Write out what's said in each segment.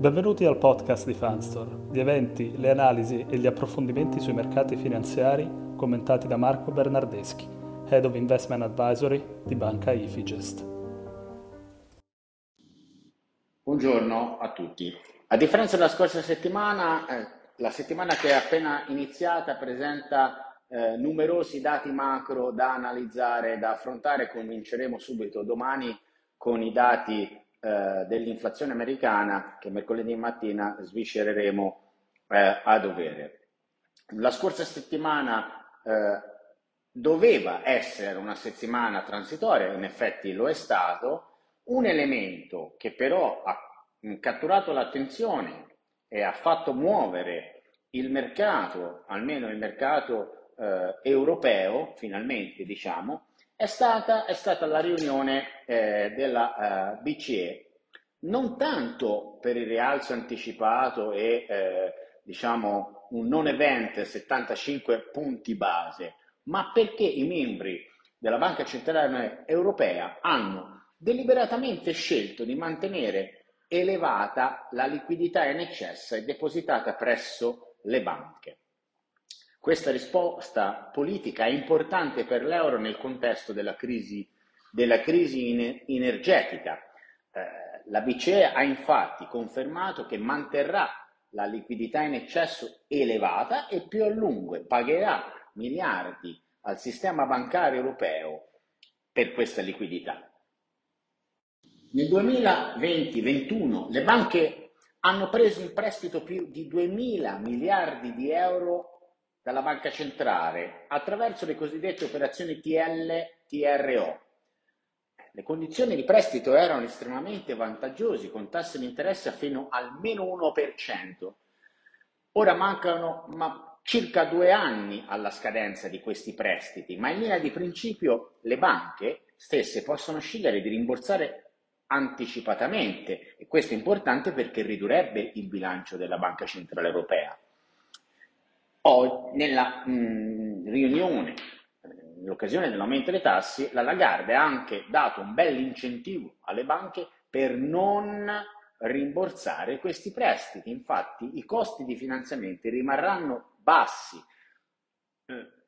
Benvenuti al podcast di Fanstore, gli eventi, le analisi e gli approfondimenti sui mercati finanziari commentati da Marco Bernardeschi, Head of Investment Advisory di Banca Ifigest. Buongiorno a tutti. A differenza della scorsa settimana, eh, la settimana che è appena iniziata presenta eh, numerosi dati macro da analizzare, da affrontare. Cominceremo subito domani con i dati eh, dell'inflazione americana che mercoledì mattina sviscereremo eh, a dovere. La scorsa settimana eh, doveva essere una settimana transitoria, in effetti lo è stato, un elemento che però ha catturato l'attenzione e ha fatto muovere il mercato, almeno il mercato eh, europeo, finalmente diciamo, è stata, è stata la riunione eh, della eh, BCE, non tanto per il rialzo anticipato e eh, diciamo un non event 75 punti base, ma perché i membri della Banca Centrale Europea hanno deliberatamente scelto di mantenere elevata la liquidità in eccesso e depositata presso le banche. Questa risposta politica è importante per l'euro nel contesto della crisi, della crisi energetica. Eh, la BCE ha infatti confermato che manterrà la liquidità in eccesso elevata e più a lungo pagherà miliardi al sistema bancario europeo per questa liquidità. Nel 2020-21 le banche hanno preso in prestito più di 2 mila miliardi di euro dalla banca centrale attraverso le cosiddette operazioni TL-TRO. Le condizioni di prestito erano estremamente vantaggiose, con tassi di interesse fino al meno 1%. Ora mancano ma, circa due anni alla scadenza di questi prestiti, ma in linea di principio le banche stesse possono scegliere di rimborsare anticipatamente e questo è importante perché ridurrebbe il bilancio della Banca Centrale Europea. Oggi, nella mh, riunione, in occasione dell'aumento dei tassi, la Lagarde ha anche dato un bel incentivo alle banche per non rimborsare questi prestiti. Infatti i costi di finanziamento rimarranno bassi. Eh,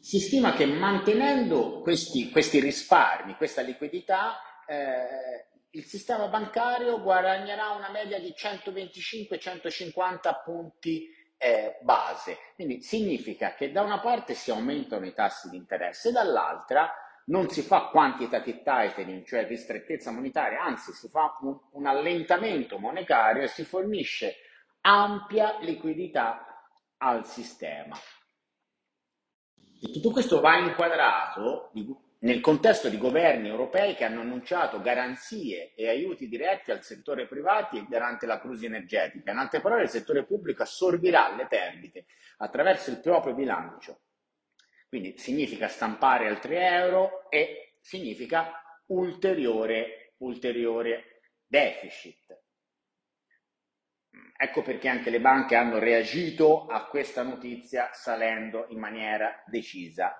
si stima che mantenendo questi, questi risparmi, questa liquidità, eh, il sistema bancario guadagnerà una media di 125-150 punti eh, base. Quindi significa che da una parte si aumentano i tassi di interesse, dall'altra non si fa quantitative tightening, cioè ristrettezza monetaria, anzi si fa un, un allentamento monetario e si fornisce ampia liquidità al sistema. E tutto questo va inquadrato nel contesto di governi europei che hanno annunciato garanzie e aiuti diretti al settore privato durante la crisi energetica. In altre parole, il settore pubblico assorbirà le perdite attraverso il proprio bilancio. Quindi significa stampare altri euro e significa ulteriore, ulteriore deficit. Ecco perché anche le banche hanno reagito a questa notizia salendo in maniera decisa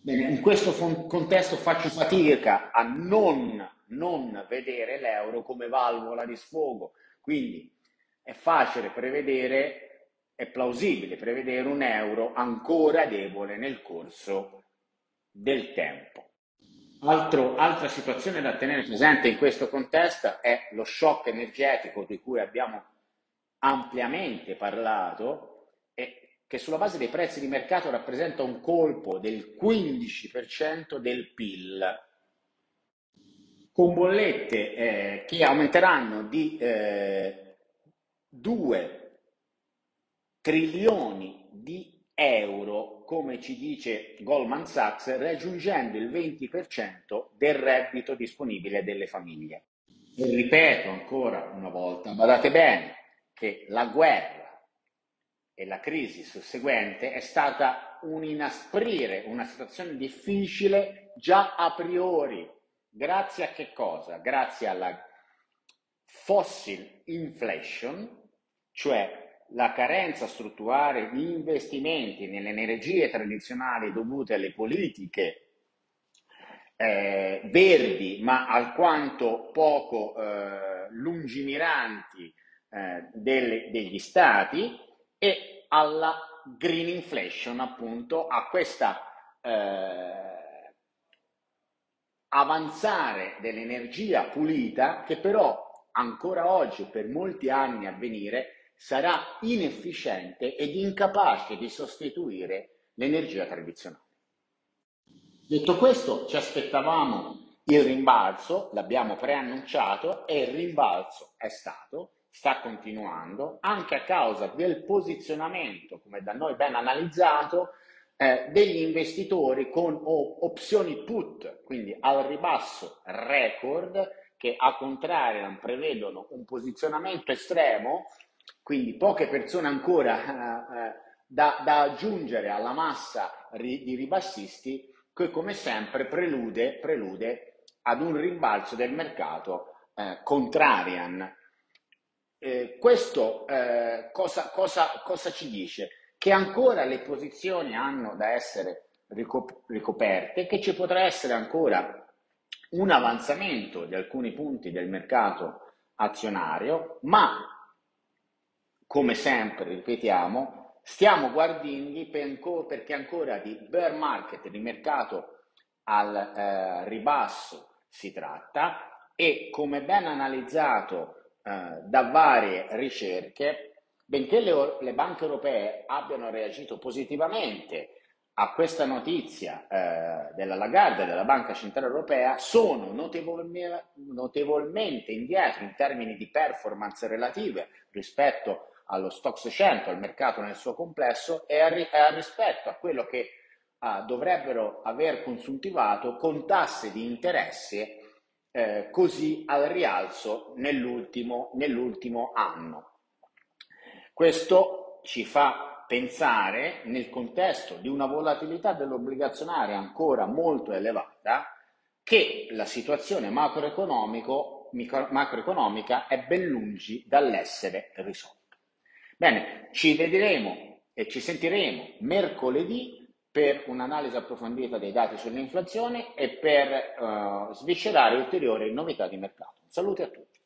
Bene, in questo contesto faccio fatica a non, non vedere l'euro come valvola di sfogo, quindi è facile prevedere, è plausibile prevedere un euro ancora debole nel corso del tempo. Altro, altra situazione da tenere presente in questo contesto è lo shock energetico di cui abbiamo ampiamente parlato che sulla base dei prezzi di mercato rappresenta un colpo del 15% del PIL, con bollette eh, che aumenteranno di eh, 2 trilioni di euro, come ci dice Goldman Sachs, raggiungendo il 20% del reddito disponibile delle famiglie. E ripeto ancora una volta, badate bene che la guerra e la crisi susseguente è stata un inasprire una situazione difficile già a priori. Grazie a che cosa? Grazie alla fossil inflation, cioè la carenza strutturale di investimenti nelle energie tradizionali dovute alle politiche eh, verdi ma alquanto poco eh, lungimiranti eh, delle, degli stati e alla green inflation, appunto, a questa eh, avanzare dell'energia pulita che però ancora oggi per molti anni a venire sarà inefficiente ed incapace di sostituire l'energia tradizionale. Detto questo, ci aspettavamo il rimbalzo, l'abbiamo preannunciato e il rimbalzo è stato, sta continuando, anche a causa del posizionamento, come da noi ben analizzato, eh, degli investitori con opzioni put, quindi al ribasso record, che a contrario prevedono un posizionamento estremo, quindi poche persone ancora eh, eh da, da, aggiungere alla massa ri, di ribassisti, che come sempre prelude, prelude ad un rimbalzo del mercato eh, contrarian. Eh, questo eh, cosa, cosa, cosa ci dice? che ancora le posizioni hanno da essere ricoperte, che ci potrà essere ancora un avanzamento di alcuni punti del mercato azionario, ma come sempre ripetiamo, stiamo guardando perché ancora di bear market, di mercato al eh, ribasso si tratta e come ben analizzato eh, da varie ricerche, benché le, le banche europee abbiano reagito positivamente a questa notizia eh, della Lagarde della Banca Centrale Europea, sono notevolmente, notevolmente indietro in termini di performance relative rispetto allo Stock 600, al mercato nel suo complesso e, a, a rispetto a quello che uh, dovrebbero aver consuntivato con tasse di interesse eh, così al rialzo nell'ultimo, nell'ultimo anno. Questo ci fa pensare, nel contesto di una volatilità dell'obbligazionaria ancora molto elevata, che la situazione macroeconomica è ben lungi dall'essere risolta. Bene, ci vedremo e ci sentiremo mercoledì per un'analisi approfondita dei dati sull'inflazione e per uh, sviscerare ulteriori novità di mercato. Salute a tutti.